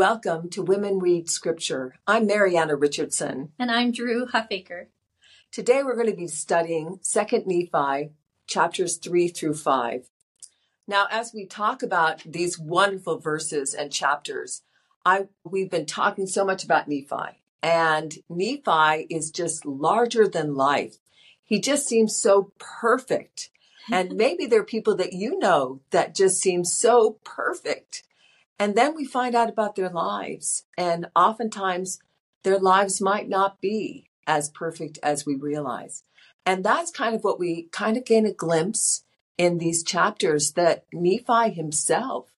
Welcome to Women Read Scripture. I'm Marianna Richardson. And I'm Dru Huffaker. Today we're going to be studying 2nd Nephi, chapters 3 through 5. Now, as we talk about these wonderful verses and chapters, I we've been talking so much about Nephi, and Nephi is just larger than life. He just seems so perfect. And maybe there are people that you know that just seem so perfect. And then we find out about their lives. And oftentimes their lives might not be as perfect as we realize. And that's kind of what we kind of gain a glimpse in these chapters that Nephi himself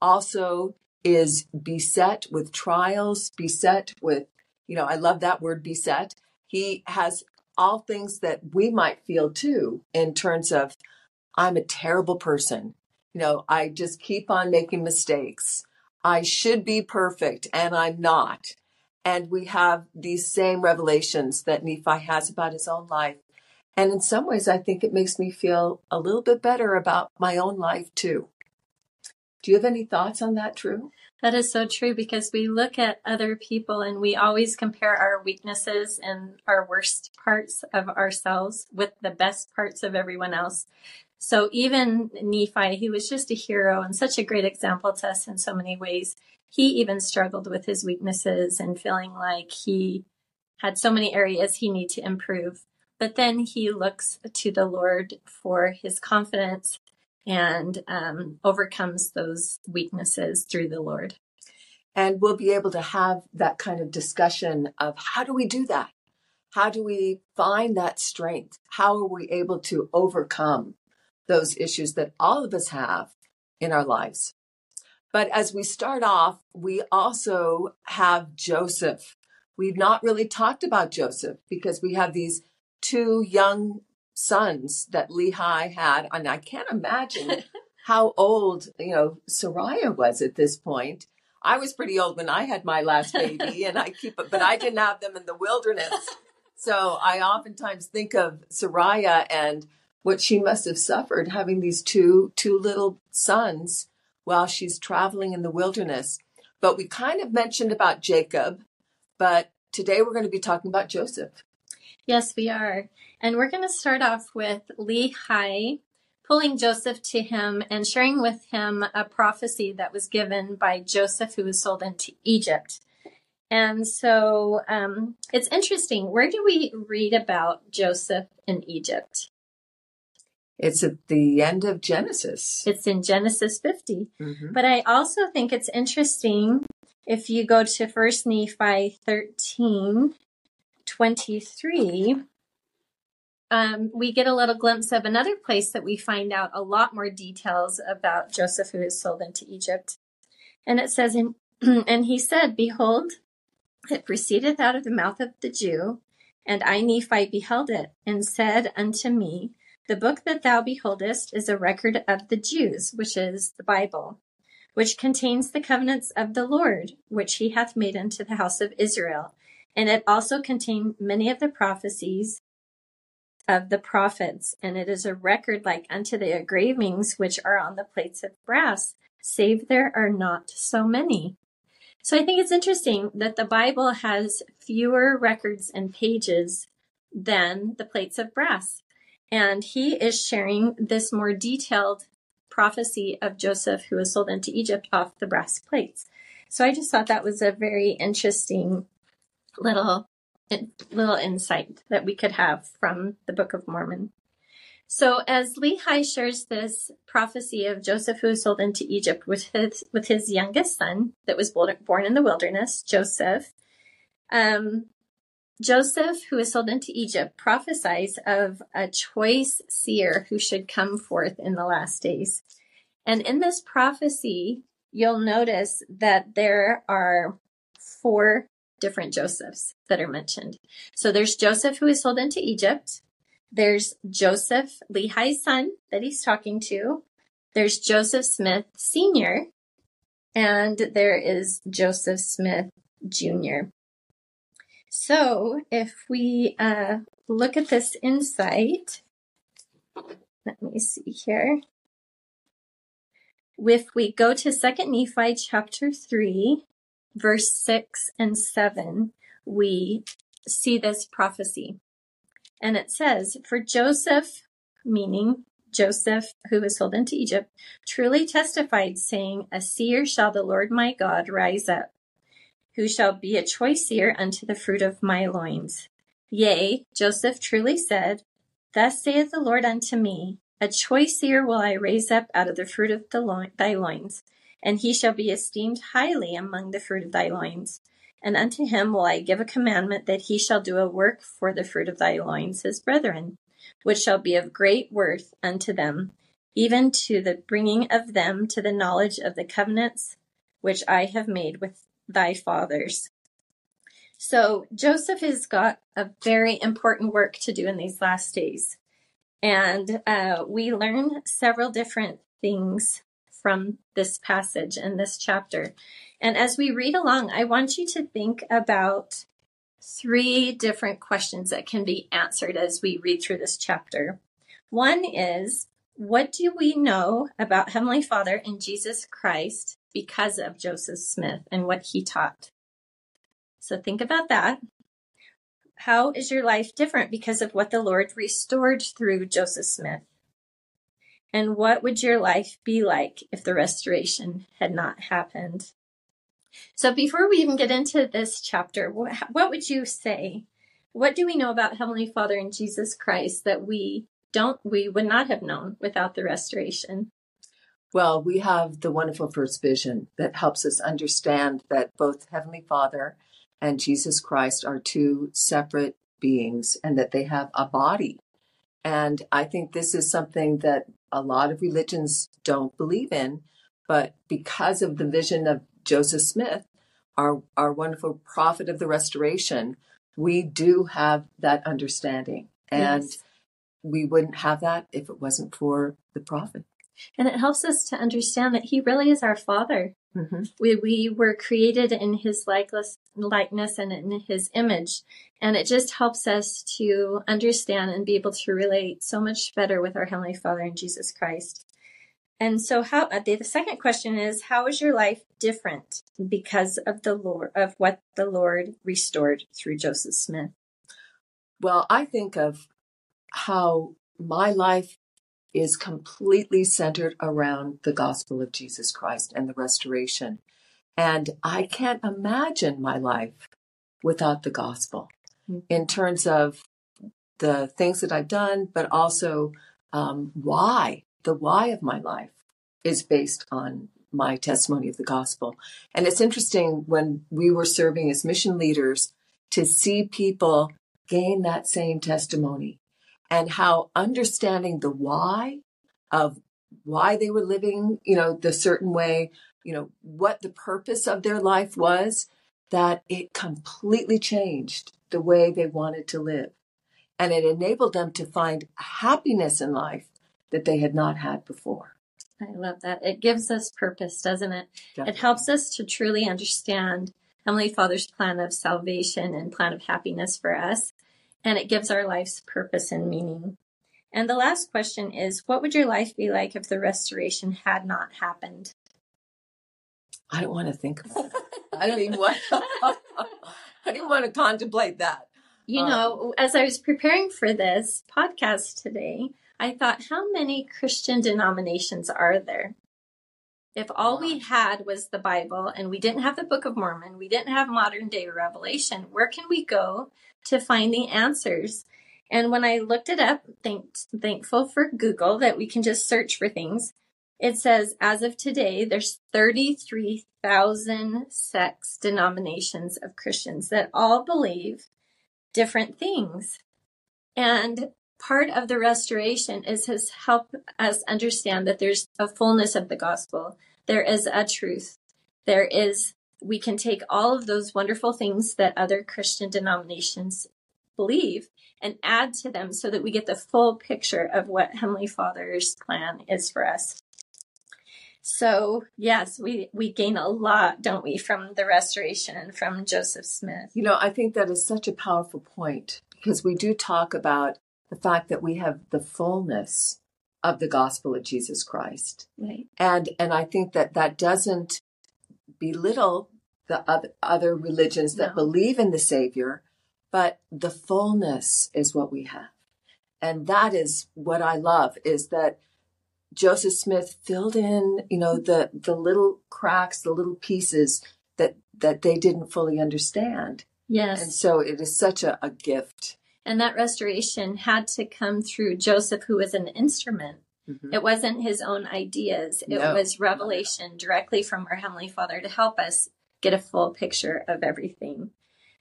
also is beset with trials, beset with, you know, I love that word beset. He has all things that we might feel too in terms of, I'm a terrible person. You know, I just keep on making mistakes. I should be perfect and I'm not. And we have these same revelations that Nephi has about his own life. And in some ways, I think it makes me feel a little bit better about my own life too. Do you have any thoughts on that, Dru? That is so true because we look at other people and we always compare our weaknesses and our worst parts of ourselves with the best parts of everyone else. So even Nephi, he was just a hero and such a great example to us in so many ways. He even struggled with his weaknesses and feeling like he had so many areas he needed to improve. But then he looks to the Lord for his confidence and um, overcomes those weaknesses through the Lord. And we'll be able to have that kind of discussion of how do we do that? How do we find that strength? How are we able to overcome those issues that all of us have in our lives. But as we start off, we also have Joseph. We've not really talked about Joseph because we have these two young sons that Lehi had. And I can't imagine how old, you know, Sariah was at this point. I was pretty old when I had my last baby and I keep it, but I didn't have them in the wilderness. So I oftentimes think of Sariah and what she must have suffered having these two two little sons while she's traveling in the wilderness. But we kind of mentioned about Jacob, but today we're going to be talking about Joseph. Yes, we are. And we're going to start off with Lehi pulling Joseph to him and sharing with him a prophecy that was given by Joseph, who was sold into Egypt. And so um, it's interesting. Where do we read about Joseph in Egypt? It's at the end of Genesis. It's in Genesis 50. Mm-hmm. But I also think it's interesting if you go to First Nephi 13 23. Um, we get a little glimpse of another place that we find out a lot more details about Joseph who is sold into Egypt. And it says, in, And he said, Behold, it proceedeth out of the mouth of the Jew, and I, Nephi, beheld it, and said unto me, the book that thou beholdest is a record of the Jews, which is the Bible, which contains the covenants of the Lord, which he hath made unto the house of Israel. And it also contained many of the prophecies of the prophets, and it is a record like unto the engravings which are on the plates of brass, save there are not so many. So I think it's interesting that the Bible has fewer records and pages than the plates of brass. And he is sharing this more detailed prophecy of Joseph who was sold into Egypt off the brass plates. So I just thought that was a very interesting little little insight that we could have from the Book of Mormon. So as Lehi shares this prophecy of Joseph who was sold into Egypt with his with his youngest son that was born in the wilderness, Joseph, um, Joseph, who is sold into Egypt, prophesies of a choice seer who should come forth in the last days. And in this prophecy, you'll notice that there are four different Josephs that are mentioned. So there's Joseph who is sold into Egypt. There's Joseph, Lehi's son that he's talking to. There's Joseph Smith Sr. And there is Joseph Smith Jr. So if we uh, look at this insight, let me see here. If we go to Second Nephi chapter 3, verse 6 and 7, we see this prophecy. And it says, For Joseph, meaning Joseph, who was sold into Egypt, truly testified, saying, A seer shall the Lord my God rise up, who shall be a choice seer unto the fruit of my loins. Yea, Joseph truly said, Thus saith the Lord unto me, A choice seer will I raise up out of the fruit of the lo- thy loins, and he shall be esteemed highly among the fruit of thy loins. And unto him will I give a commandment that he shall do a work for the fruit of thy loins, his brethren, which shall be of great worth unto them, even to the bringing of them to the knowledge of the covenants which I have made with thy fathers. So Joseph has got a very important work to do in these last days. And uh, we learn several different things from this passage and this chapter. And as we read along, I want you to think about three different questions that can be answered as we read through this chapter. One is, what do we know about Heavenly Father and Jesus Christ because of Joseph Smith and what he taught? So think about that. How is your life different because of what the Lord restored through Joseph Smith? And what would your life be like if the restoration had not happened? So before we even get into this chapter, what would you say? What do we know about Heavenly Father and Jesus Christ that we don't, we would not have known without the restoration? Well, we have the wonderful first vision that helps us understand that both Heavenly Father and Jesus Christ are two separate beings and that they have a body. And I think this is something that a lot of religions don't believe in, but because of the vision of Joseph Smith, our, our wonderful prophet of the restoration, we do have that understanding. And yes. we wouldn't have that if it wasn't for the prophet. And it helps us to understand that he really is our father. Mm-hmm. We, we were created in his likeness, likeness and in his image. And it just helps us to understand and be able to relate so much better with our Heavenly Father in Jesus Christ. And so how uh, the, the second question is how is your life different because of the Lord of what the Lord restored through Joseph Smith? Well, I think of how my life is completely centered around the gospel of Jesus Christ and the restoration. And I can't imagine my life without the gospel mm-hmm. in terms of the things that I've done, but also um, why the why of my life is based on my testimony of the gospel. And it's interesting when we were serving as mission leaders to see people gain that same testimony and how understanding the why of why they were living, you know, the certain way, you know, what the purpose of their life was, that it completely changed the way they wanted to live. And it enabled them to find happiness in life that they had not had before. I love that. It gives us purpose, doesn't it? Definitely. It helps us to truly understand Heavenly Father's plan of salvation and plan of happiness for us. And it gives our lives purpose and meaning. And the last question is what would your life be like if the restoration had not happened? I don't want to think about. I don't even want I don't want to contemplate that. You know, um, as I was preparing for this podcast today, I thought, how many Christian denominations are there? If all we had was the Bible and we didn't have the Book of Mormon, we didn't have modern day revelation, where can we go to find the answers? And when I looked it up, thank, thankful for Google that we can just search for things. It says as of today, there's 33,000 sects, denominations of Christians that all believe different things. And part of the restoration is has helped us understand that there's a fullness of the gospel. There is a truth. There is, we can take all of those wonderful things that other Christian denominations believe and add to them so that we get the full picture of what Heavenly Father's plan is for us. So yes, we, we gain a lot, don't we, from the restoration and from Joseph Smith. You know, I think that is such a powerful point because we do talk about the fact that we have the fullness of the gospel of Jesus Christ. Right. And and I think that that doesn't belittle the other, other religions that No. believe in the Savior, but the fullness is what we have. And that is what I love is that Joseph Smith filled in, you know, the, the little cracks, the little pieces that, that they didn't fully understand. Yes. And so it is such a, a gift. And that restoration had to come through Joseph, who was an instrument. Mhm. It wasn't his own ideas, it No. was revelation directly from our Heavenly Father to help us get a full picture of everything.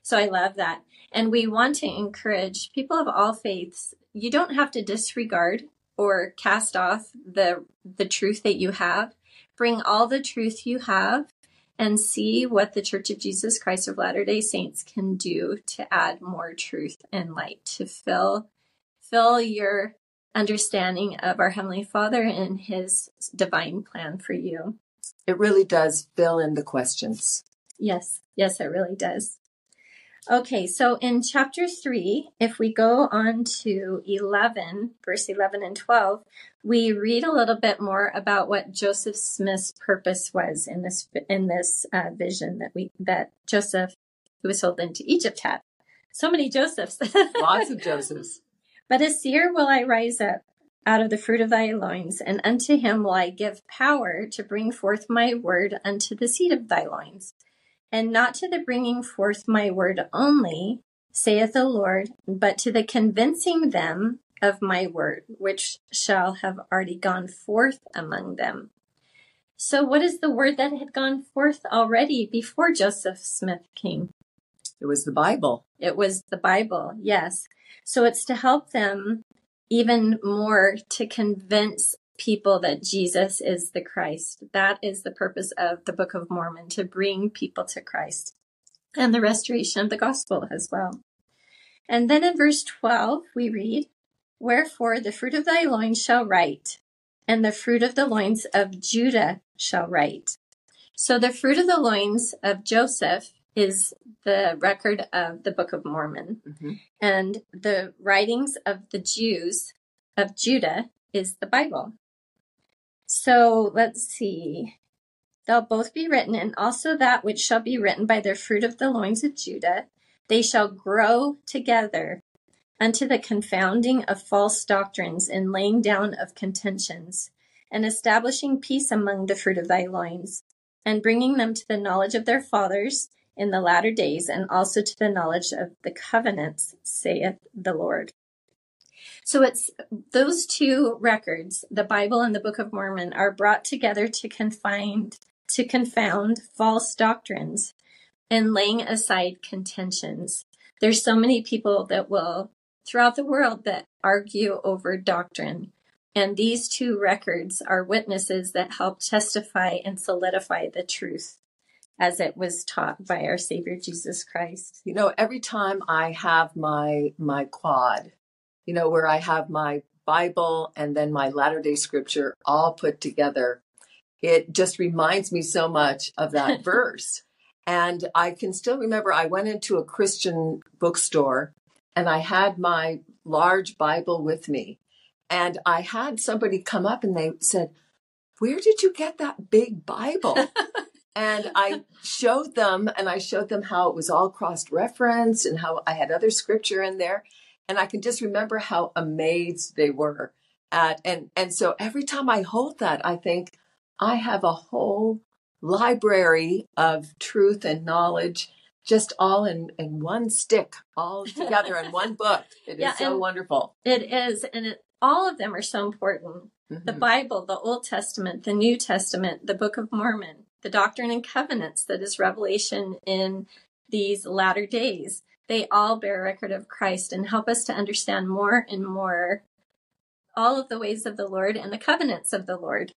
So I love that. And we want to encourage people of all faiths. You don't have to disregard or cast off the the truth that you have. Bring all the truth you have and see what the Church of Jesus Christ of Latter-day Saints can do to add more truth and light to fill fill your understanding of our heavenly Father and his divine plan for you. It really does fill in the questions. Yes, yes, it really does. Okay, so in chapter 3, if we go on to 11, verse 11 and 12, we read a little bit more about what Joseph Smith's purpose was in this in this uh, vision that we that Joseph who was sold into Egypt had. So many Josephs. Lots of Josephs. But a seer will I rise up out of the fruit of thy loins, and unto him will I give power to bring forth my word unto the seed of thy loins. And not to the bringing forth my word only, saith the Lord, but to the convincing them of my word, which shall have already gone forth among them. So, what is the word that had gone forth already before Joseph Smith came? It was the Bible. It was the Bible, yes. So it's to help them even more to convince people that Jesus is the Christ. That is the purpose of the Book of Mormon, to bring people to Christ and the restoration of the gospel as well. And then in verse 12, we read, Wherefore the fruit of thy loins shall write, and the fruit of the loins of Judah shall write. So the fruit of the loins of Joseph is the record of the Book of Mormon, Mhm. and the writings of the Jews of Judah is the Bible. So let's see. They'll both be written, and also that which shall be written by the fruit of the loins of Judah, they shall grow together unto the confounding of false doctrines and laying down of contentions, and establishing peace among the fruit of thy loins, and bringing them to the knowledge of their fathers in the latter days, and also to the knowledge of the covenants, saith the Lord. So it's those two records, the Bible and the Book of Mormon, are brought together to confine to confound false doctrines and laying aside contentions. There's so many people that will throughout the world that argue over doctrine. And these two records are witnesses that help testify and solidify the truth as it was taught by our Savior Jesus Christ. You know, every time I have my my quad, you know, where I have my Bible and then my latter day scripture all put together, it just reminds me so much of that verse. And I can still remember I went into a Christian bookstore and I had my large Bible with me. And I had somebody come up and they said, Where did you get that big Bible? and I showed them and I showed them how it was all cross referenced and how I had other scripture in there. And I can just remember how amazed they were at and and so every time I hold that, I think I have a whole library of truth and knowledge just all in, in one stick, all together in one book. It is Yeah, so wonderful. It is, and it, all of them are so important. The Mhm. Bible, the Old Testament, the New Testament, the Book of Mormon, the Doctrine and Covenants that is revelation in these latter days. They all bear record of Christ and help us to understand more and more all of the ways of the Lord and the covenants of the Lord.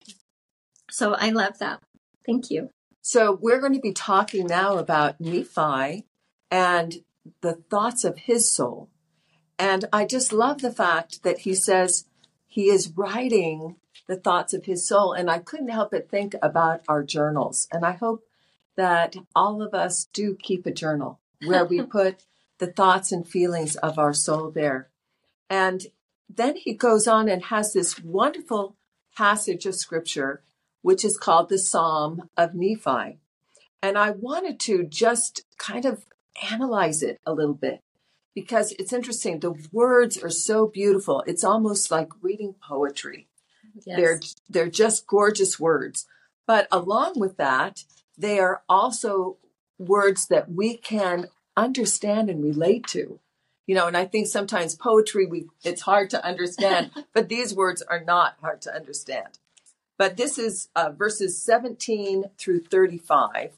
So I love that. Thank you. So we're going to be talking now about Nephi and the thoughts of his soul. And I just love the fact that he says he is writing the thoughts of his soul. And I couldn't help but think about our journals. And I hope that all of us do keep a journal where we put the thoughts and feelings of our soul there. And then he goes on and has this wonderful passage of scripture which is called the Psalm of Nephi. And I wanted to just kind of analyze it a little bit because it's interesting. The words are so beautiful. It's almost like reading poetry. Yes. They're they're just gorgeous words. But along with that, they are also words that we can understand and relate to. You know, and I think sometimes poetry we it's hard to understand, but these words are not hard to understand. But this is uh, verses 17 through 35.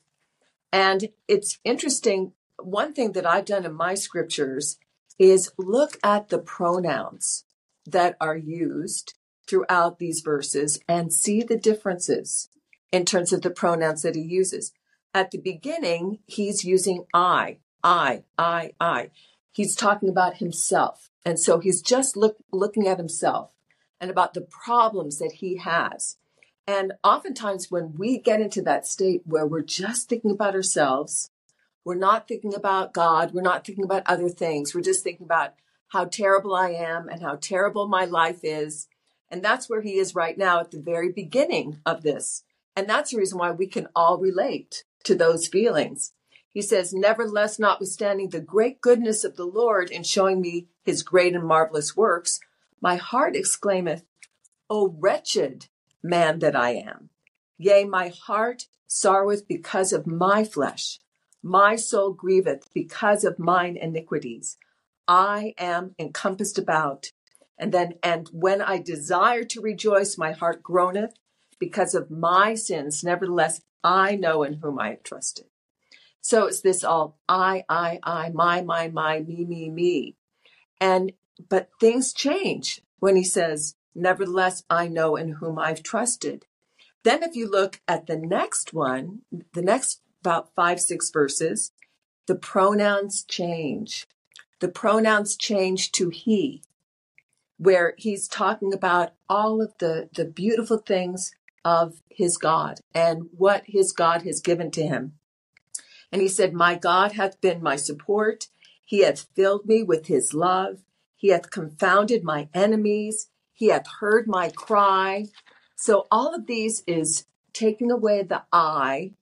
And it's interesting. One thing that I've done in my scriptures is look at the pronouns that are used throughout these verses and see the differences in terms of the pronouns that he uses. At the beginning, he's using I, I, I, I. He's talking about himself. And so he's just look, looking at himself and about the problems that he has. And oftentimes, when we get into that state where we're just thinking about ourselves, we're not thinking about God, we're not thinking about other things, we're just thinking about how terrible I am and how terrible my life is. And that's where he is right now at the very beginning of this. And that's the reason why we can all relate to those feelings. He says, Nevertheless, notwithstanding the great goodness of the Lord in showing me his great and marvelous works, my heart exclaimeth, O wretched man that I am. Yea, my heart sorroweth because of my flesh. My soul grieveth because of mine iniquities. I am encompassed about. And then, and when I desire to rejoice, my heart groaneth because of my sins. Nevertheless, I know in whom I have trusted. So it's this all I, I, I, my, my, my, me, me, me. And, but things change when he says, Nevertheless, I know in whom I've trusted. Then, if you look at the next one, the next about five, six verses, the pronouns change. The pronouns change to he, where he's talking about all of the, the beautiful things of his God and what his God has given to him. And he said, My God hath been my support. He hath filled me with his love. He hath confounded my enemies. He hath heard my cry. So all of these is taking away the I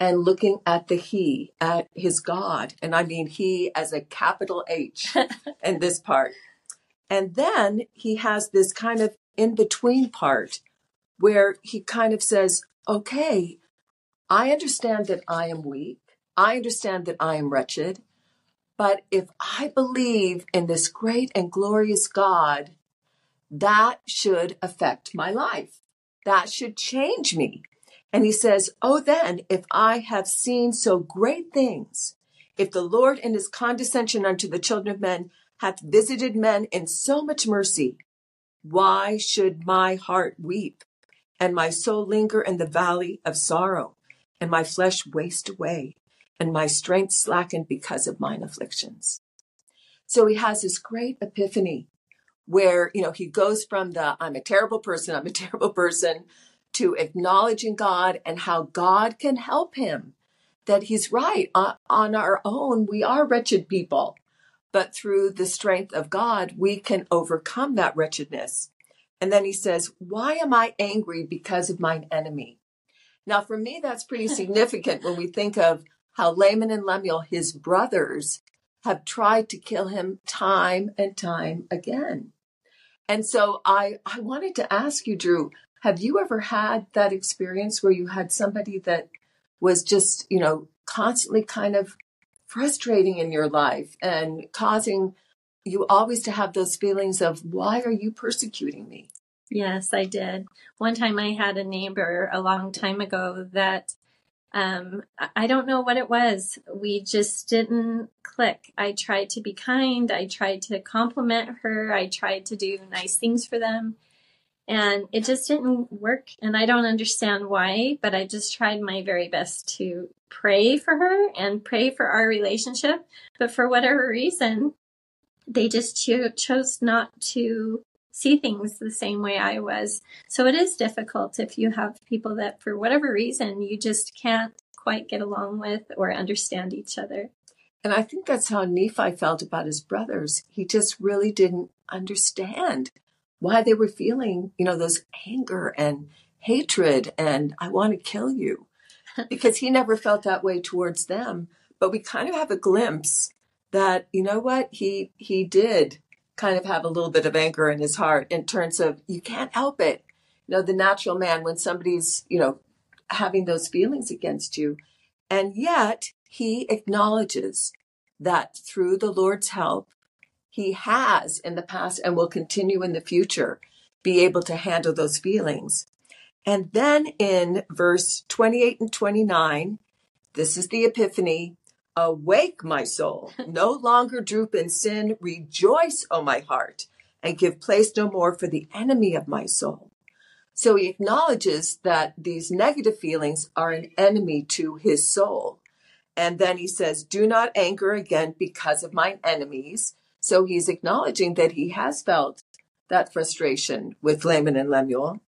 and looking at the he, at his God. And I mean he as a capital H in this part. And then he has this kind of in between part where he kind of says, okay, I understand that I am weak. I understand that I am wretched. But if I believe in this great and glorious God that should affect my life. That should change me. And he says, Oh, then, if I have seen so great things, if the Lord in his condescension unto the children of men hath visited men in so much mercy, why should my heart weep and my soul linger in the valley of sorrow and my flesh waste away and my strength slacken because of mine afflictions? So he has this great epiphany where, you know, he goes from the I'm a terrible person, I'm a terrible person to acknowledging God and how God can help him. That he's right. On, on our own, we are wretched people, but through the strength of God, we can overcome that wretchedness. And then he says, Why am I angry because of mine enemy? Now, for me, that's pretty significant when we think of how Laman and Lemuel, his brothers, have tried to kill him time and time again. And so I, I wanted to ask you, Dru, have you ever had that experience where you had somebody that was just, you know, constantly kind of frustrating in your life and causing you always to have those feelings of, why are you persecuting me? Yes, I did. One time I had a neighbor a long time ago that um, I don't know what it was. We just didn't click. I tried to be kind. I tried to compliment her. I tried to do nice things for them. And it just didn't work. And I don't understand why, but I just tried my very best to pray for her and pray for our relationship. But for whatever reason, they just cho- chose not to see things the same way I was. So it is difficult if you have people that, for whatever reason, you just can't quite get along with or understand each other. And I think that's how Nephi felt about his brothers. He just really didn't understand why they were feeling, you know, those anger and hatred and I want to kill you. because he never felt that way towards them. But we kind of have a glimpse that, you know what, he he did kind of have a little bit of anger in his heart in terms of you can't help it. You know, the natural man when somebody's, you know, having those feelings against you. And yet he acknowledges that through the Lord's help, he has in the past and will continue in the future be able to handle those feelings. And then in verse 28 and 29, this is the epiphany. Awake, my soul, no longer droop in sin. Rejoice, O my heart, and give place no more for the enemy of my soul. So he acknowledges that these negative feelings are an enemy to his soul. And then he says, Do not anger again because of my enemies. So he's acknowledging that he has felt that frustration with Laman and Lemuel.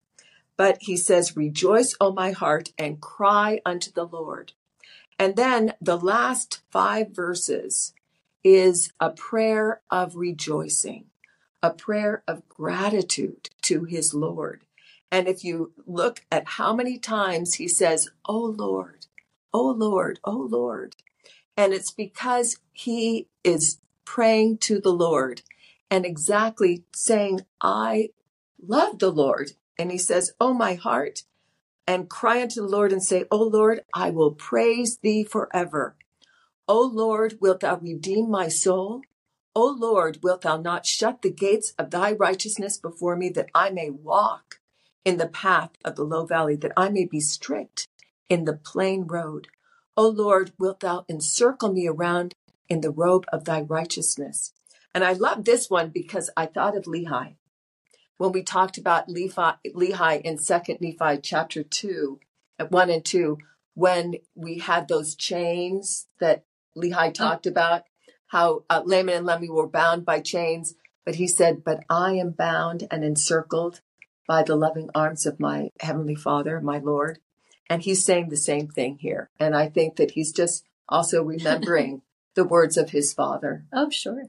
But he says, Rejoice, O my heart, and cry unto the Lord. And then the last five verses is a prayer of rejoicing, a prayer of gratitude to his Lord. And if you look at how many times he says, O Lord, O Lord, O Lord. And it's because he is praying to the Lord and exactly saying, I love the Lord. And he says, Oh, my heart, and cry unto the Lord and say, O Lord, I will praise thee forever. O Lord, wilt thou redeem my soul? O Lord, wilt thou not shut the gates of thy righteousness before me that I may walk in the path of the low valley, that I may be strict in the plain road? O Lord, wilt thou encircle me around in the robe of thy righteousness? And I love this one because I thought of Lehi. When we talked about Lehi, Lehi in Second Nephi chapter 2, at 1 and 2, when we had those chains that Lehi oh. talked about, how uh, Laman and Lemuel were bound by chains, but he said, But I am bound and encircled by the loving arms of my Heavenly Father, my Lord. And he's saying the same thing here. And I think that he's just also remembering the words of his father. Oh, sure.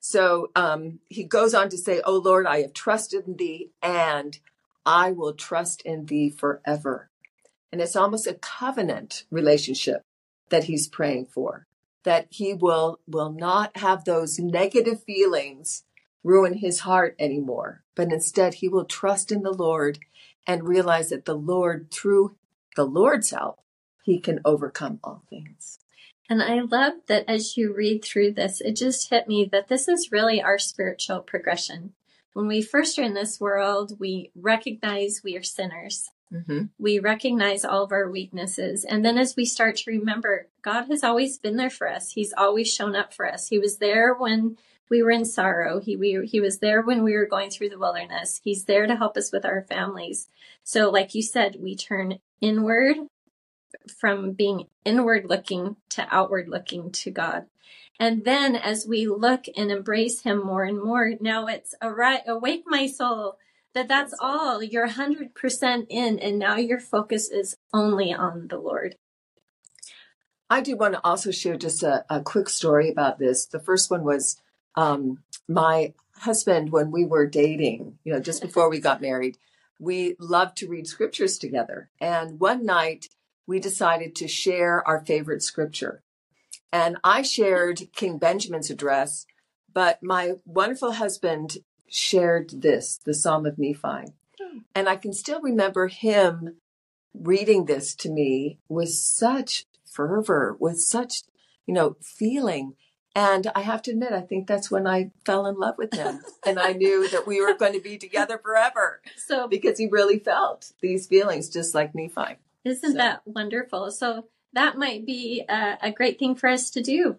So um, he goes on to say, Oh Lord, I have trusted in thee and I will trust in thee forever. And it's almost a covenant relationship that he's praying for, that he will, will not have those negative feelings ruin his heart anymore, but instead he will trust in the Lord and realize that the Lord, through the Lord's help, he can overcome all things. And I love that as you read through this, it just hit me that this is really our spiritual progression. When we first are in this world, we recognize we are sinners. Mm-hmm. We recognize all of our weaknesses. And then as we start to remember, God has always been there for us. He's always shown up for us. He was there when we were in sorrow. He, we, he was there when we were going through the wilderness. He's there to help us with our families. So like you said, we turn inward from being inward looking to outward looking to God. And then as we look and embrace him more and more, now it's awake my soul that that's all you're 100% in and now your focus is only on the Lord. I do want to also share just a, a quick story about this. The first one was um, my husband when we were dating, you know, just before we got married, we loved to read scriptures together. And one night we decided to share our favorite scripture. And I shared King Benjamin's address, but my wonderful husband shared this, the Psalm of Nephi. Hmm. And I can still remember him reading this to me with such fervor, with such, you know, feeling. And I have to admit, I think that's when I fell in love with him. and I knew that we were going to be together forever. So, because he really felt these feelings just like Nephi. Isn't so. that wonderful? So that might be a, a, great thing for us to do.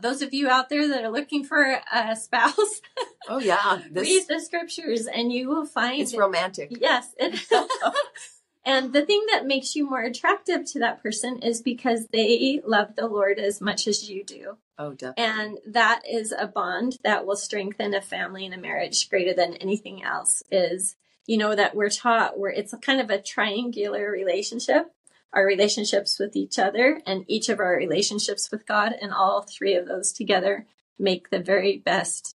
Those of you out there that are looking for a spouse, oh yeah, this, read the scriptures and you will find it's romantic. Yes, it, and the thing that makes you more attractive to that person is because they love the Lord as much as you do. Oh, definitely. And that is a bond that will strengthen a family and a marriage greater than anything else. Is you know, that we're taught where it's kind of a triangular relationship, our relationships with each other and each of our relationships with God and all three of those together make the very best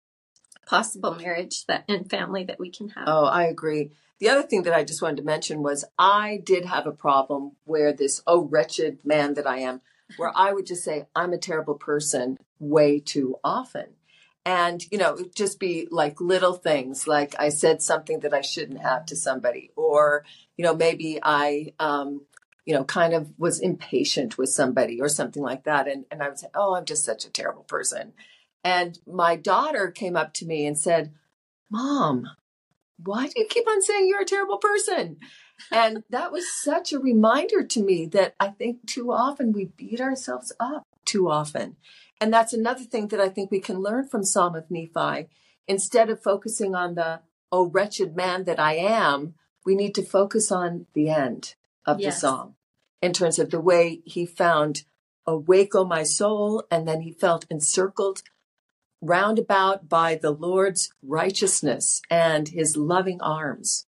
possible marriage that and family that we can have. Oh, I agree. The other thing that I just wanted to mention was I did have a problem where this, oh, wretched man that I am, where I would just say, I'm a terrible person way too often. And, you know, just be like little things, like I said something that I shouldn't have to somebody, or, you know, maybe I, um, you know, kind of was impatient with somebody or something like that. And, and I would say, oh, I'm just such a terrible person. And my daughter came up to me and said, Mom, why do you keep on saying you're a terrible person? And that was such a reminder to me that I think too often we beat ourselves up too often. And that's another thing that I think we can learn from Psalm of Nephi. Instead of focusing on the, oh, wretched man that I am, we need to focus on the end of yes. the psalm in terms of the way he found awake, O my soul, and then he felt encircled round about by the Lord's righteousness and his loving arms.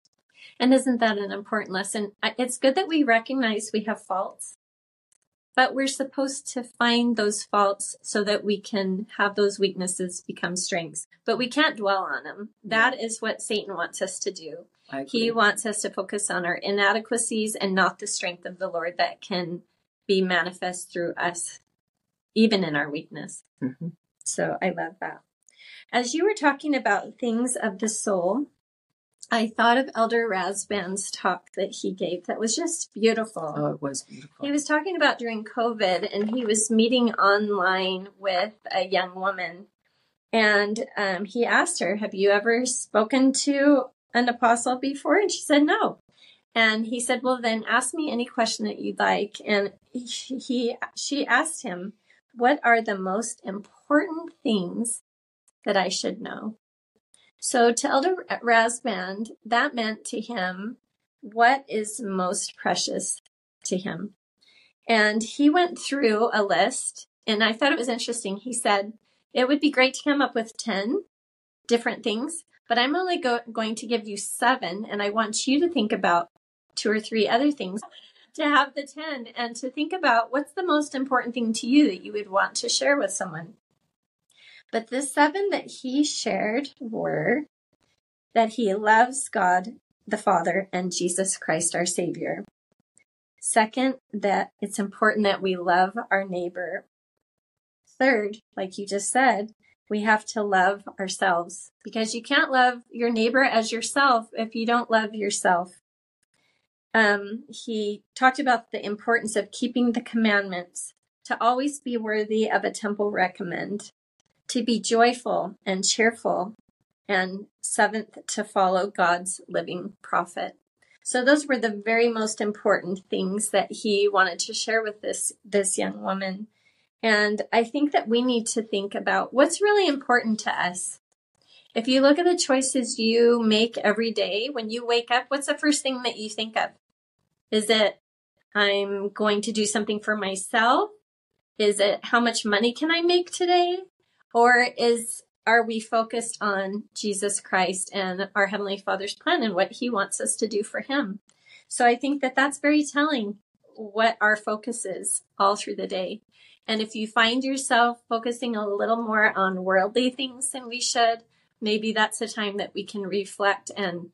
And isn't that an important lesson? It's good that we recognize we have faults, but we're supposed to find those faults so that we can have those weaknesses become strengths. But we can't dwell on them. That is what Satan wants us to do. He wants us to focus on our inadequacies and not the strength of the Lord that can be manifest through us, even in our weakness. Mm-hmm. So I love that. As you were talking about things of the soul, I thought of Elder Rasband's talk that he gave that was just beautiful. Oh, it was beautiful. He was talking about during COVID and he was meeting online with a young woman. And um, he asked her, Have you ever spoken to an apostle before? And she said, No. And he said, Well, then ask me any question that you'd like. And he, he she asked him, What are the most important things that I should know. So to Elder Rasband, that meant to him what is most precious to him. And he went through a list, and I thought it was interesting. He said, It would be great to come up with 10 different things, but I'm only go- going to give you seven, and I want you to think about two or three other things to have the 10 and to think about what's the most important thing to you that you would want to share with someone. But the seven that he shared were that he loves God the Father and Jesus Christ our Savior. Second, that it's important that we love our neighbor. Third, like you just said, we have to love ourselves because you can't love your neighbor as yourself if you don't love yourself. Um, he talked about the importance of keeping the commandments, to always be worthy of a temple recommend, to be joyful and cheerful, and seventh, to follow God's living prophet. So those were the very most important things that he wanted to share with this this young woman. And I think that we need to think about what's really important to us. If you look at the choices you make every day when you wake up, what's the first thing that you think of? Is it I'm going to do something for myself? Is it how much money can I make today? Or is are we focused on Jesus Christ and our Heavenly Father's plan and what He wants us to do for Him? So I think that that's very telling what our focus is all through the day. And if you find yourself focusing a little more on worldly things than we should, maybe that's a time that we can reflect and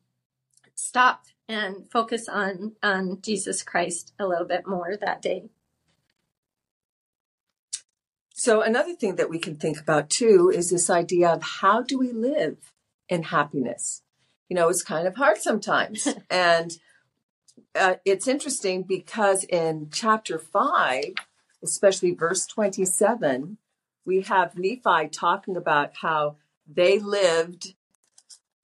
stop and focus on on Jesus Christ a little bit more that day. So, another thing that we can think about too is this idea of how do we live in happiness? You know, it's kind of hard sometimes. and uh, it's interesting because in chapter 5, especially verse 27, we have Nephi talking about how they lived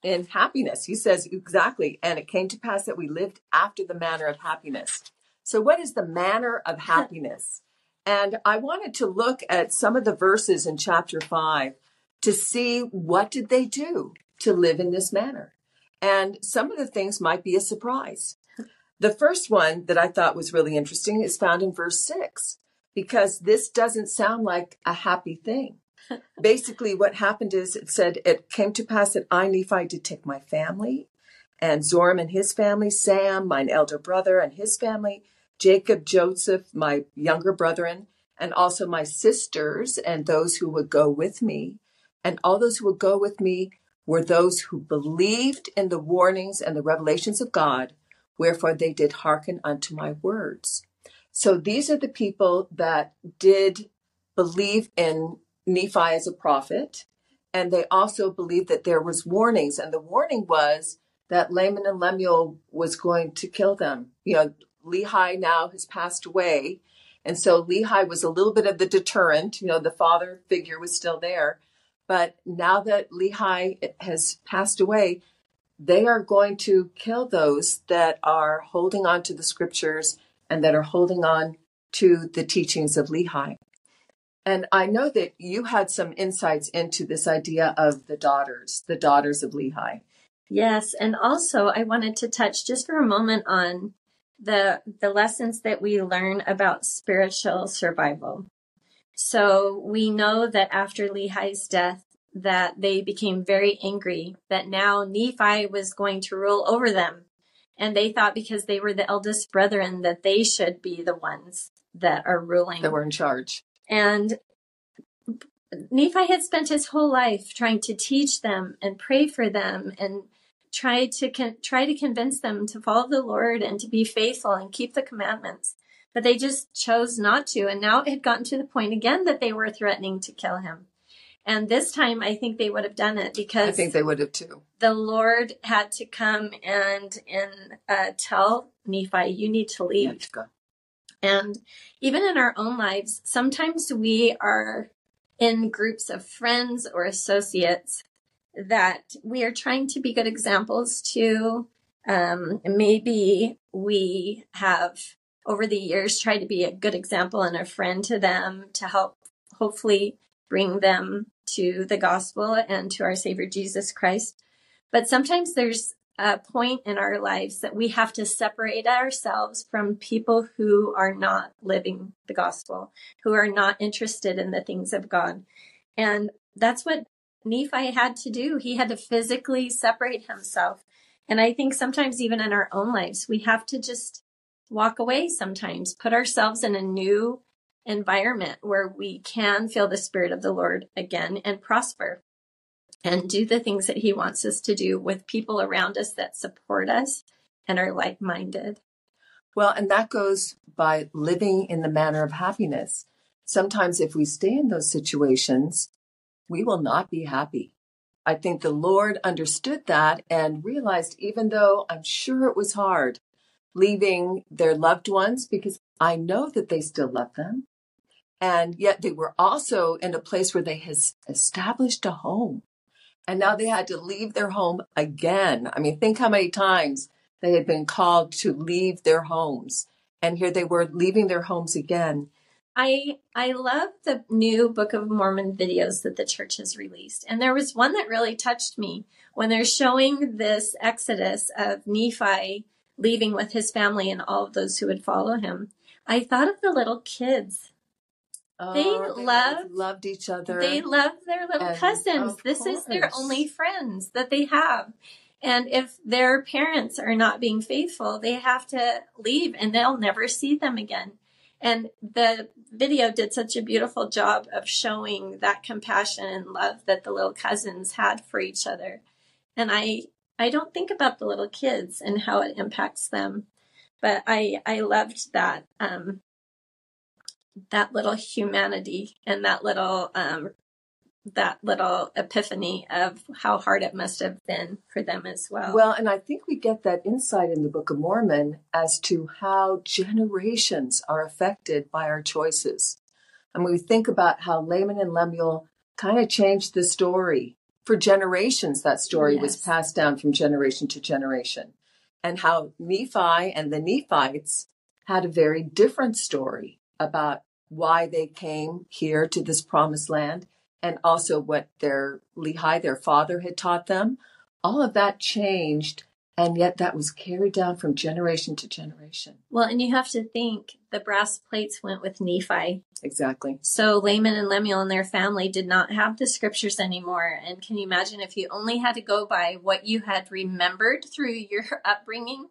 in happiness. He says exactly, and it came to pass that we lived after the manner of happiness. So, what is the manner of happiness? And I wanted to look at some of the verses in chapter 5 to see what did they do to live in this manner. And some of the things might be a surprise. The first one that I thought was really interesting is found in verse 6 because this doesn't sound like a happy thing. Basically, what happened is it said, It came to pass that I, Nephi, did take my family, and Zoram and his family, Sam, mine elder brother, and his family, Jacob, Joseph, my younger brethren, and also my sisters and those who would go with me. And all those who would go with me were those who believed in the warnings and the revelations of God, wherefore they did hearken unto my words. So these are the people that did believe in Nephi as a prophet, and they also believed that there was warnings, and the warning was that Laman and Lemuel was going to kill them. You know, Lehi now has passed away, and so Lehi was a little bit of the deterrent. You know, the father figure was still there, but now that Lehi has passed away, they are going to kill those that are holding on to the scriptures and that are holding on to the teachings of Lehi. And I know that you had some insights into this idea of the daughters, the daughters of Lehi. Yes, and also I wanted to touch just for a moment on the the lessons that we learn about spiritual survival. So we know that after Lehi's death that they became very angry that now Nephi was going to rule over them. And they thought because they were the eldest brethren that they should be the ones that are ruling. That were in charge. And Nephi had spent his whole life trying to teach them and pray for them and try to con- try to convince them to follow the Lord and to be faithful and keep the commandments. But they just chose not to. And now it had gotten to the point again that they were threatening to kill him. And this time I think they would have done it because I think they would have too. The Lord had to come and and uh, tell Nephi, you need to leave. And even in our own lives, sometimes we are in groups of friends or associates that we are trying to be good examples to. Um, maybe we have over the years tried to be a good example and a friend to them to help hopefully bring them to the gospel and to our Savior Jesus Christ. But sometimes there's a point in our lives that we have to separate ourselves from people who are not living the gospel, who are not interested in the things of God. And that's what Nephi had to do. He had to physically separate himself. And I think sometimes even in our own lives, we have to just walk away sometimes, put ourselves in a new environment where we can feel the spirit of the Lord again and prosper and do the things that he wants us to do with people around us that support us and are like minded. Well, and that goes by living in the manner of happiness. Sometimes, if we stay in those situations, we will not be happy. I think the Lord understood that and realized, even though I'm sure it was hard leaving their loved ones, because I know that they still love them. And yet they were also in a place where they had established a home. And now they had to leave their home again. I mean, think how many times they had been called to leave their homes. And here they were leaving their homes again. I I love the new Book of Mormon videos that the church has released. And there was one that really touched me when they're showing this exodus of Nephi leaving with his family and all of those who would follow him. I thought of the little kids Oh, they, they love loved each other. They love their little and, cousins. This course. is their only friends that they have. And if their parents are not being faithful, they have to leave and they'll never see them again. And the video did such a beautiful job of showing that compassion and love that the little cousins had for each other. And I I don't think about the little kids and how it impacts them, but I I loved that um, that little humanity and that little um, that little epiphany of how hard it must have been for them as well. Well, and I think we get that insight in the Book of Mormon as to how generations are affected by our choices. And we think about how Laman and Lemuel kind of changed the story. For generations, that story yes. was passed down from generation to generation. And how Nephi and the Nephites had a very different story about why they came here to this promised land and also what their Lehi, their father, had taught them. All of that changed, and yet that was carried down from generation to generation. Well, and you have to think the brass plates went with Nephi. Exactly. So Laman and Lemuel and their family did not have the scriptures anymore. And can you imagine if you only had to go by what you had remembered through your upbringing?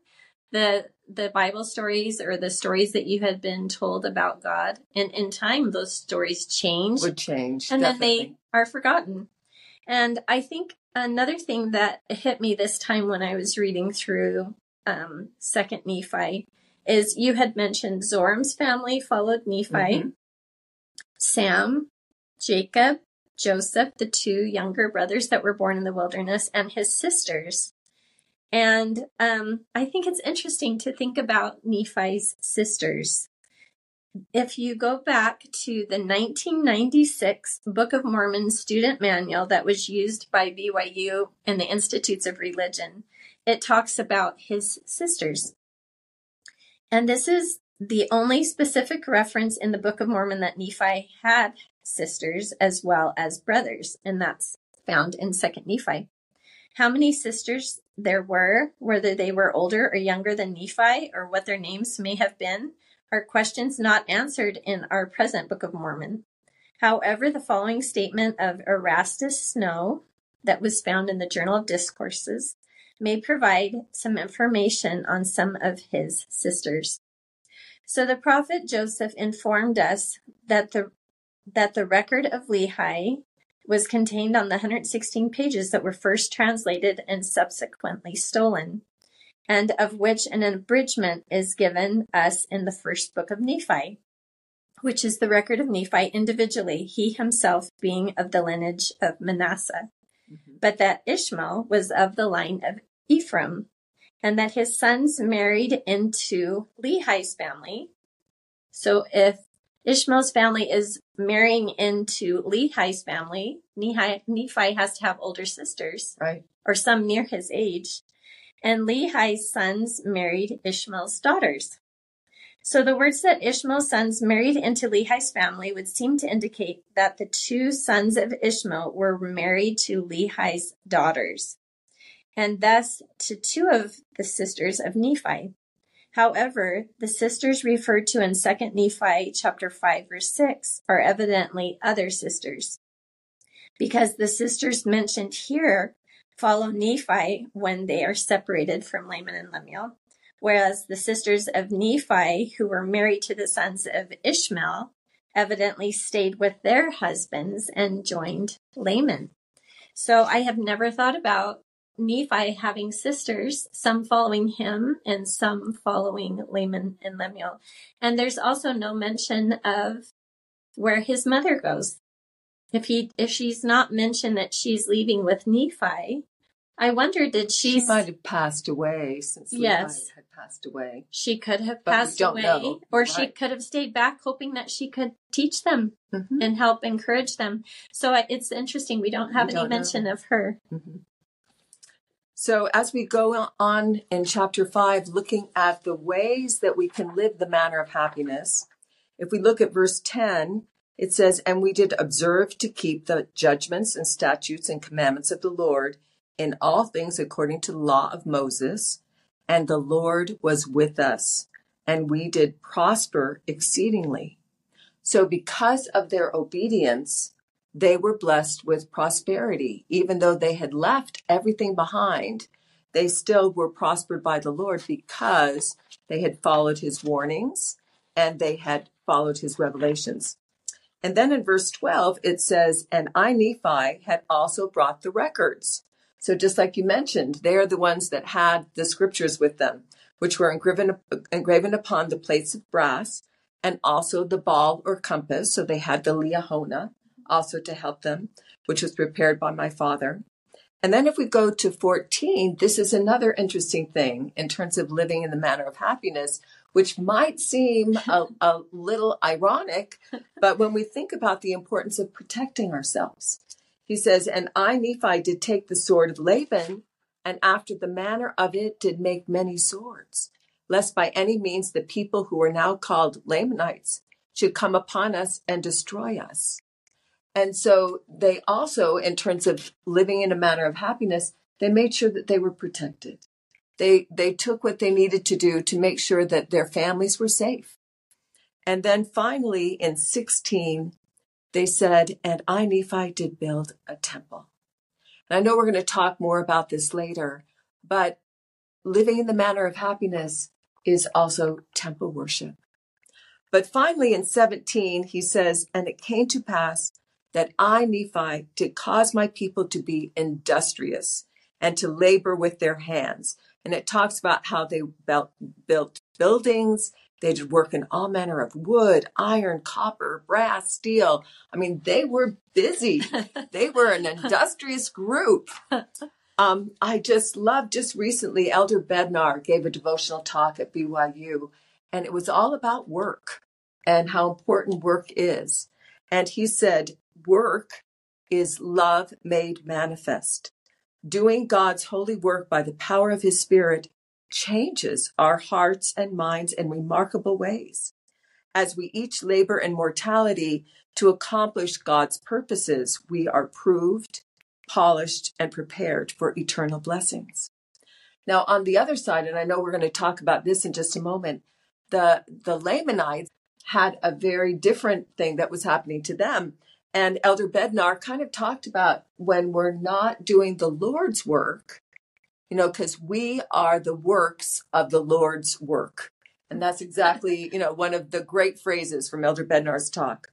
The the Bible stories or the stories that you had been told about God, and in time those stories change, would change, and definitely. then they are forgotten. And I think another thing that hit me this time when I was reading through um, Second Nephi is you had mentioned Zoram's family followed Nephi, mm-hmm. Sam, Jacob, Joseph, the two younger brothers that were born in the wilderness, and his sisters. And um, I think it's interesting to think about Nephi's sisters. If you go back to the 1996 Book of Mormon student manual that was used by BYU and the Institutes of Religion, it talks about his sisters. And this is the only specific reference in the Book of Mormon that Nephi had sisters as well as brothers, and that's found in Second Nephi. How many sisters there were, whether they were older or younger than Nephi, or what their names may have been, are questions not answered in our present Book of Mormon. However, the following statement of Erastus Snow, that was found in the Journal of Discourses, may provide some information on some of his sisters. So the prophet Joseph informed us that the that the record of Lehi was contained on the 116 pages that were first translated and subsequently stolen, and of which an abridgment is given us in the first book of Nephi, which is the record of Nephi individually, he himself being of the lineage of Manasseh, mm-hmm. but that Ishmael was of the line of Ephraim, and that his sons married into Lehi's family. So if Ishmael's family is marrying into Lehi's family. Nephi, Nephi has to have older sisters, right, or some near his age, and Lehi's sons married Ishmael's daughters. So the words that Ishmael's sons married into Lehi's family would seem to indicate that the two sons of Ishmael were married to Lehi's daughters, and thus to two of the sisters of Nephi. However, the sisters referred to in 2 Nephi chapter 5 verse 6 are evidently other sisters. Because the sisters mentioned here follow Nephi when they are separated from Laman and Lemuel, whereas the sisters of Nephi who were married to the sons of Ishmael evidently stayed with their husbands and joined Laman. So I have never thought about Nephi having sisters, some following him and some following Laman and Lemuel. And there's also no mention of where his mother goes. If he if she's not mentioned that she's leaving with Nephi, I wonder did she She might have passed away since yes. Lehi had passed away. She could have but passed away. Know. Or right. she could have stayed back hoping that she could teach them mm-hmm. and help encourage them. So it's interesting. We don't have we any don't mention know. of her. Mm-hmm. So, as we go on in chapter five, looking at the ways that we can live the manner of happiness, if we look at verse 10, it says, And we did observe to keep the judgments and statutes and commandments of the Lord in all things according to the law of Moses. And the Lord was with us, and we did prosper exceedingly. So, because of their obedience, they were blessed with prosperity. Even though they had left everything behind, they still were prospered by the Lord because they had followed his warnings and they had followed his revelations. And then in verse 12, it says, And I, Nephi, had also brought the records. So just like you mentioned, they are the ones that had the scriptures with them, which were engraven, engraven upon the plates of brass and also the ball or compass. So they had the Liahona also to help them, which was prepared by my father. And then if we go to 14, this is another interesting thing in terms of living in the manner of happiness, which might seem a, a little ironic, but when we think about the importance of protecting ourselves, he says, And I, Nephi, did take the sword of Laban, and after the manner of it did make many swords, lest by any means the people who are now called Lamanites should come upon us and destroy us. And so they also, in terms of living in a manner of happiness, they made sure that they were protected. They, they took what they needed to do to make sure that their families were safe. And then finally in 16, they said, and I, Nephi, did build a temple. And I know we're going to talk more about this later, but living in the manner of happiness is also temple worship. But finally in 17, he says, and it came to pass that I, Nephi, did cause my people to be industrious and to labor with their hands. And it talks about how they built, built buildings, they did work in all manner of wood, iron, copper, brass, steel. I mean, they were busy. they were an industrious group. Um, I just love, just recently, Elder Bednar gave a devotional talk at BYU, and it was all about work and how important work is. And he said, work is love made manifest. Doing God's holy work by the power of his spirit changes our hearts and minds in remarkable ways. As we each labor in mortality to accomplish God's purposes, we are proved, polished, and prepared for eternal blessings. Now, on the other side, and I know we're going to talk about this in just a moment, the, the Lamanites had a very different thing that was happening to them. And Elder Bednar kind of talked about when we're not doing the Lord's work, you know, because we are the works of the Lord's work. And that's exactly, you know, one of the great phrases from Elder Bednar's talk.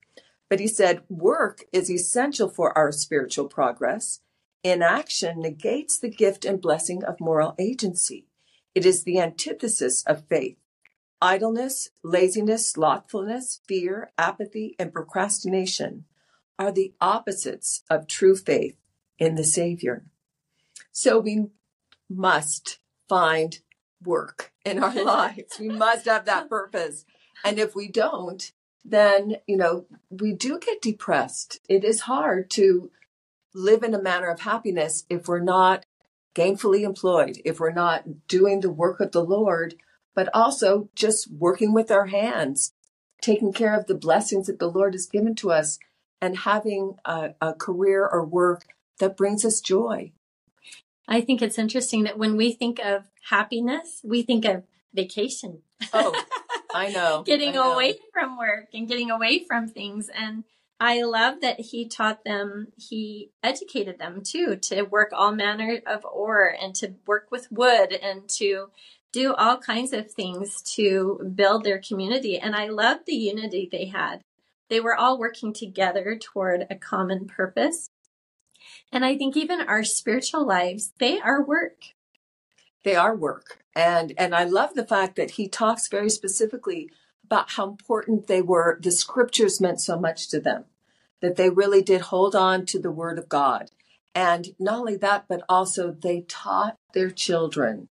But he said, work is essential for our spiritual progress. Inaction negates the gift and blessing of moral agency. It is the antithesis of faith. Idleness, laziness, slothfulness, fear, apathy, and procrastination are the opposites of true faith in the Savior. So we must find work in our lives. We must have that purpose. And if we don't, then, you know, we do get depressed. It is hard to live in a manner of happiness if we're not gainfully employed, if we're not doing the work of the Lord, but also just working with our hands, taking care of the blessings that the Lord has given to us, and having a, a career or work that brings us joy. I think it's interesting that when we think of happiness, we think of vacation. Oh, I know. getting I know. away from work and getting away from things. And I love that he taught them, he educated them too, to work all manner of ore and to work with wood and to do all kinds of things to build their community. And I love the unity they had. They were all working together toward a common purpose. And I think even our spiritual lives, they are work. They are work. And and I love the fact that he talks very specifically about how important they were. The scriptures meant so much to them. That they really did hold on to the word of God. And not only that, but also they taught their children.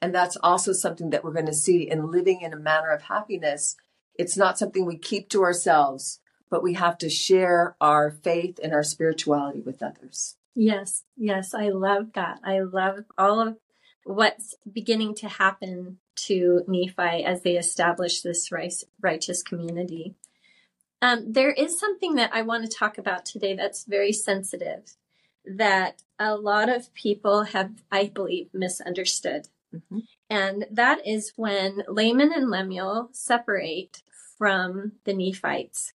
And that's also something that we're going to see in living in a manner of happiness. It's not something we keep to ourselves, but we have to share our faith and our spirituality with others. Yes, yes, I love that. I love all of what's beginning to happen to Nephi as they establish this righteous community. Um, there is something that I want to talk about today that's very sensitive, that a lot of people have, I believe, misunderstood. Mm-hmm. And that is when Laman and Lemuel separate from the Nephites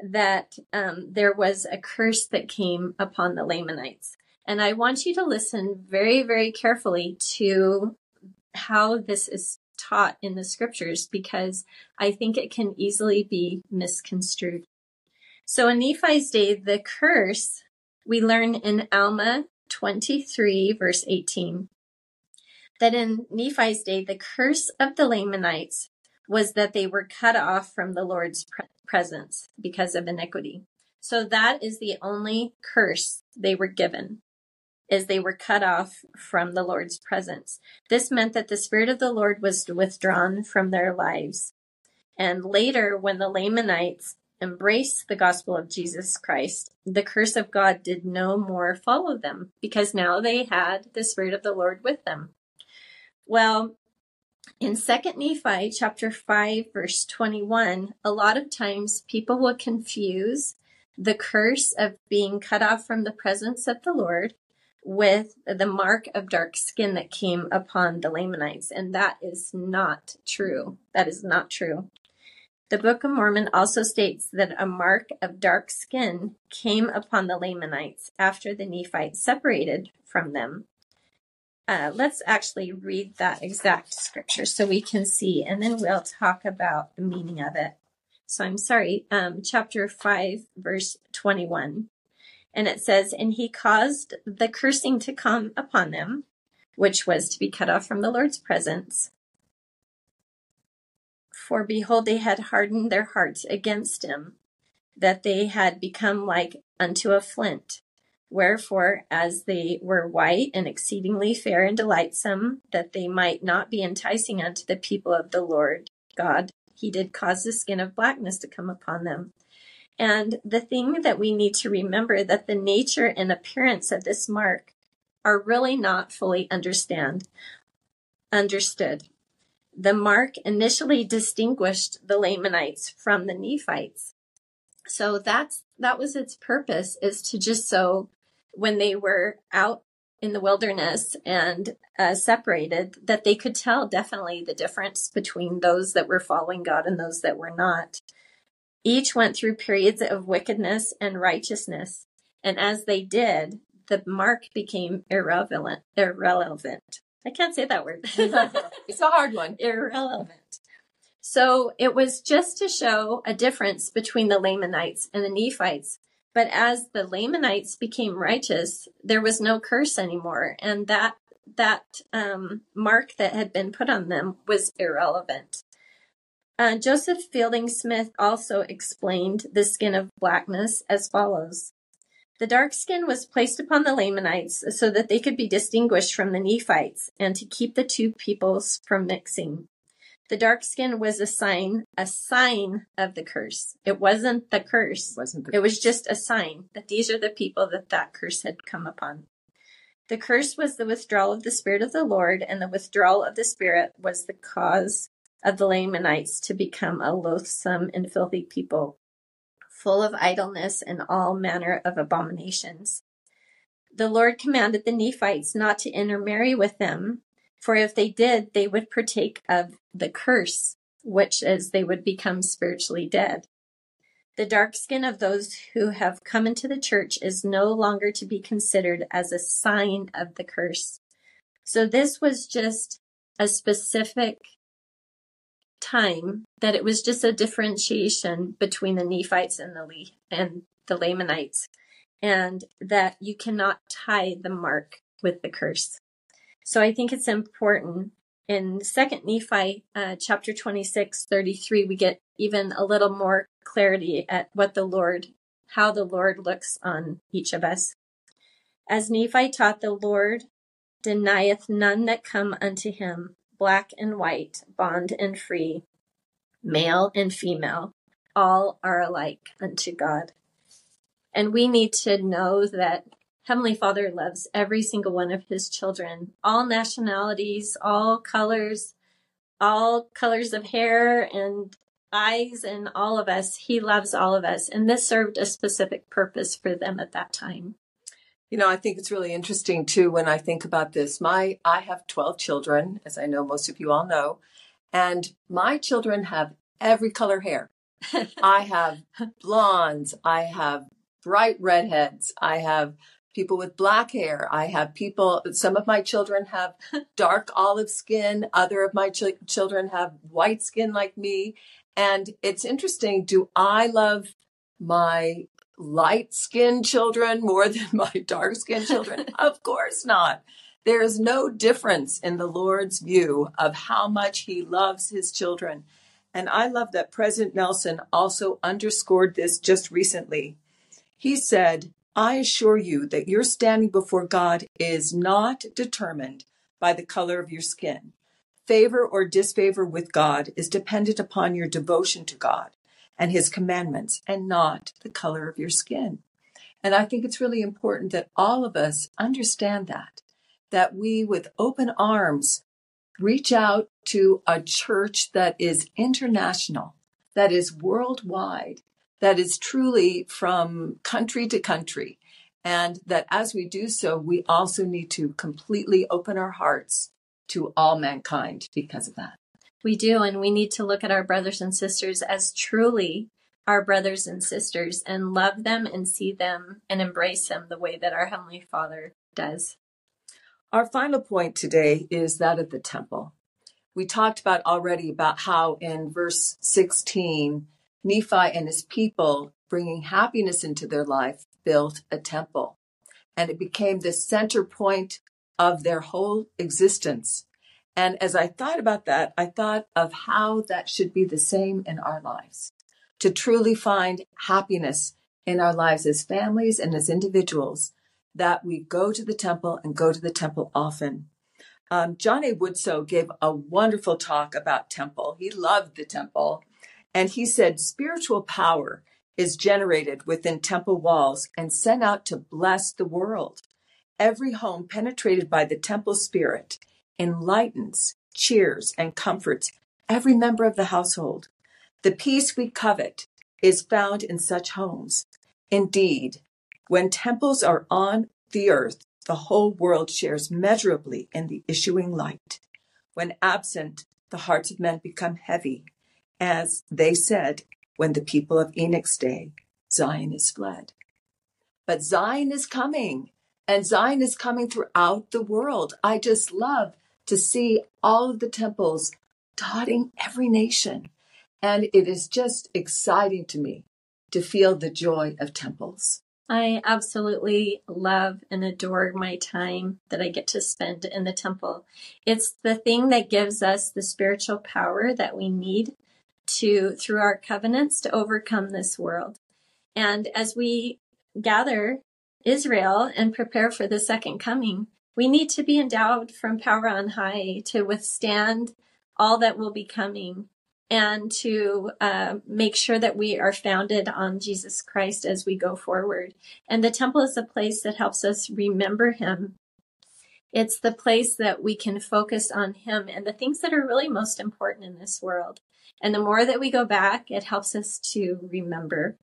that um, there was a curse that came upon the Lamanites. And I want you to listen very, very carefully to how this is taught in the scriptures because I think it can easily be misconstrued. So in Nephi's day, the curse we learn in Alma 23, verse 18, that in Nephi's day, the curse of the Lamanites was that they were cut off from the Lord's pre- presence because of iniquity. So that is the only curse they were given is they were cut off from the Lord's presence. This meant that the Spirit of the Lord was withdrawn from their lives. And later, when the Lamanites embraced the gospel of Jesus Christ, the curse of God did no more follow them because now they had the Spirit of the Lord with them. Well, in 2 Nephi chapter 5 verse 21, a lot of times people will confuse the curse of being cut off from the presence of the Lord with the mark of dark skin that came upon the Lamanites. And that is not true. That is not true. The Book of Mormon also states that a mark of dark skin came upon the Lamanites after the Nephites separated from them. Uh, let's actually read that exact scripture so we can see, and then we'll talk about the meaning of it. So I'm sorry, um, chapter 5, verse 21. And it says, And he caused the cursing to come upon them, which was to be cut off from the Lord's presence. For behold, they had hardened their hearts against him, that they had become like unto a flint. Wherefore, as they were white and exceedingly fair and delightsome, that they might not be enticing unto the people of the Lord God, he did cause the skin of blackness to come upon them. And the thing that we need to remember that the nature and appearance of this mark are really not fully understand understood. The mark initially distinguished the Lamanites from the Nephites. So that's that was its purpose is to just so when they were out in the wilderness and uh, separated that they could tell definitely the difference between those that were following God and those that were not. Each went through periods of wickedness and righteousness, and as they did, the mark became irrelevant. Irrelevant. I can't say that word. it's a hard one. Irrelevant. So it was just to show a difference between the Lamanites and the Nephites. But as the Lamanites became righteous, there was no curse anymore, and that that um, mark that had been put on them was irrelevant. Uh, Joseph Fielding Smith also explained the skin of blackness as follows. The dark skin was placed upon the Lamanites so that they could be distinguished from the Nephites and to keep the two peoples from mixing. The dark skin was a sign, a sign of the curse. It wasn't the curse. It wasn't the it was just a sign that these are the people that that curse had come upon. The curse was the withdrawal of the Spirit of the Lord, and the withdrawal of the Spirit was the cause of the Lamanites to become a loathsome and filthy people, full of idleness and all manner of abominations. The Lord commanded the Nephites not to intermarry with them, for if they did, they would partake of the curse, which is they would become spiritually dead. The dark skin of those who have come into the church is no longer to be considered as a sign of the curse. So this was just a specific time that it was just a differentiation between the Nephites and the Le- and the Lamanites, and that you cannot tie the mark with the curse. So I think it's important. In Second Nephi, uh, chapter 26, 33, we get even a little more clarity at what the Lord, how the Lord looks on each of us. As Nephi taught, the Lord denieth none that come unto him, black and white, bond and free, male and female, all are alike unto God. And we need to know that Heavenly Father loves every single one of his children, all nationalities, all colors, all colors of hair and eyes, and all of us. He loves all of us. And this served a specific purpose for them at that time. You know, I think it's really interesting too when I think about this. My I have 12 children, as I know most of you all know, and my children have every color hair. I have blondes, I have bright redheads, I have people with black hair. I have people, some of my children have dark olive skin. Other of my ch- children have white skin like me. And it's interesting. Do I love my light skinned children more than my dark skinned children? of course not. There is no difference in the Lord's view of how much he loves his children. And I love that President Nelson also underscored this just recently. He said, I assure you that your standing before God is not determined by the color of your skin. Favor or disfavor with God is dependent upon your devotion to God and his commandments and not the color of your skin. And I think it's really important that all of us understand that, that we with open arms reach out to a church that is international, that is worldwide, that is truly from country to country. And that as we do so, we also need to completely open our hearts to all mankind because of that. We do. And we need to look at our brothers and sisters as truly our brothers and sisters and love them and see them and embrace them the way that our Heavenly Father does. Our final point today is that of the temple. We talked about already about how in verse 16, Nephi and his people bringing happiness into their life built a temple. And it became the center point of their whole existence. And as I thought about that, I thought of how that should be the same in our lives. To truly find happiness in our lives as families and as individuals, that we go to the temple and go to the temple often. Um, John A. Widtsoe gave a wonderful talk about temple. He loved the temple. And he said spiritual power is generated within temple walls and sent out to bless the world. Every home penetrated by the temple spirit enlightens, cheers, and comforts every member of the household. The peace we covet is found in such homes. Indeed, when temples are on the earth, the whole world shares measurably in the issuing light. When absent, the hearts of men become heavy, as they said when the people of Enoch's day, Zion is fled. But Zion is coming, and Zion is coming throughout the world. I just love to see all of the temples dotting every nation. And it is just exciting to me to feel the joy of temples. I absolutely love and adore my time that I get to spend in the temple. It's the thing that gives us the spiritual power that we need to, through our covenants, to overcome this world. And as we gather Israel and prepare for the second coming, we need to be endowed from power on high to withstand all that will be coming and to uh, make sure that we are founded on Jesus Christ as we go forward. And the temple is a place that helps us remember Him. It's the place that we can focus on Him and the things that are really most important in this world. And the more that we go back, it helps us to remember,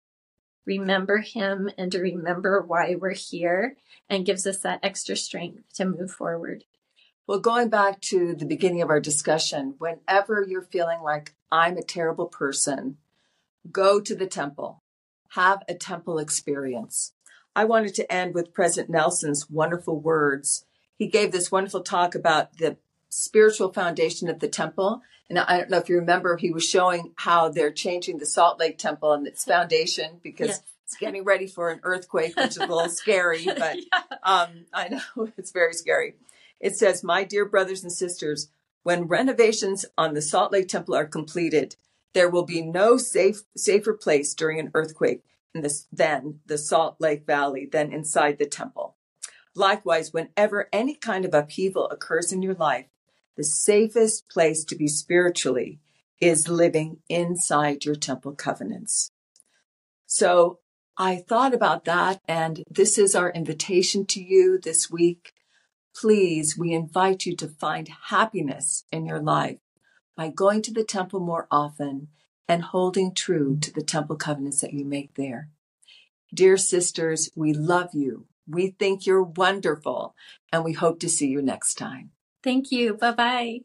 remember Him and to remember why we're here and gives us that extra strength to move forward. Well, going back to the beginning of our discussion, whenever you're feeling like I'm a terrible person, go to the temple, have a temple experience. I wanted to end with President Nelson's wonderful words. He gave this wonderful talk about the spiritual foundation of the temple. And I don't know if you remember, he was showing how they're changing the Salt Lake Temple and its foundation because yes. it's getting ready for an earthquake, which is a little scary, but yeah. um, I know it's very scary. It says, My dear brothers and sisters, when renovations on the Salt Lake Temple are completed, there will be no safe, safer place during an earthquake in this, than the Salt Lake Valley than inside the temple. Likewise, whenever any kind of upheaval occurs in your life, the safest place to be spiritually is living inside your temple covenants. So I thought about that, and this is our invitation to you this week Please, we invite you to find happiness in your life by going to the temple more often and holding true to the temple covenants that you make there. Dear sisters, we love you. We think you're wonderful, and we hope to see you next time. Thank you. Bye bye.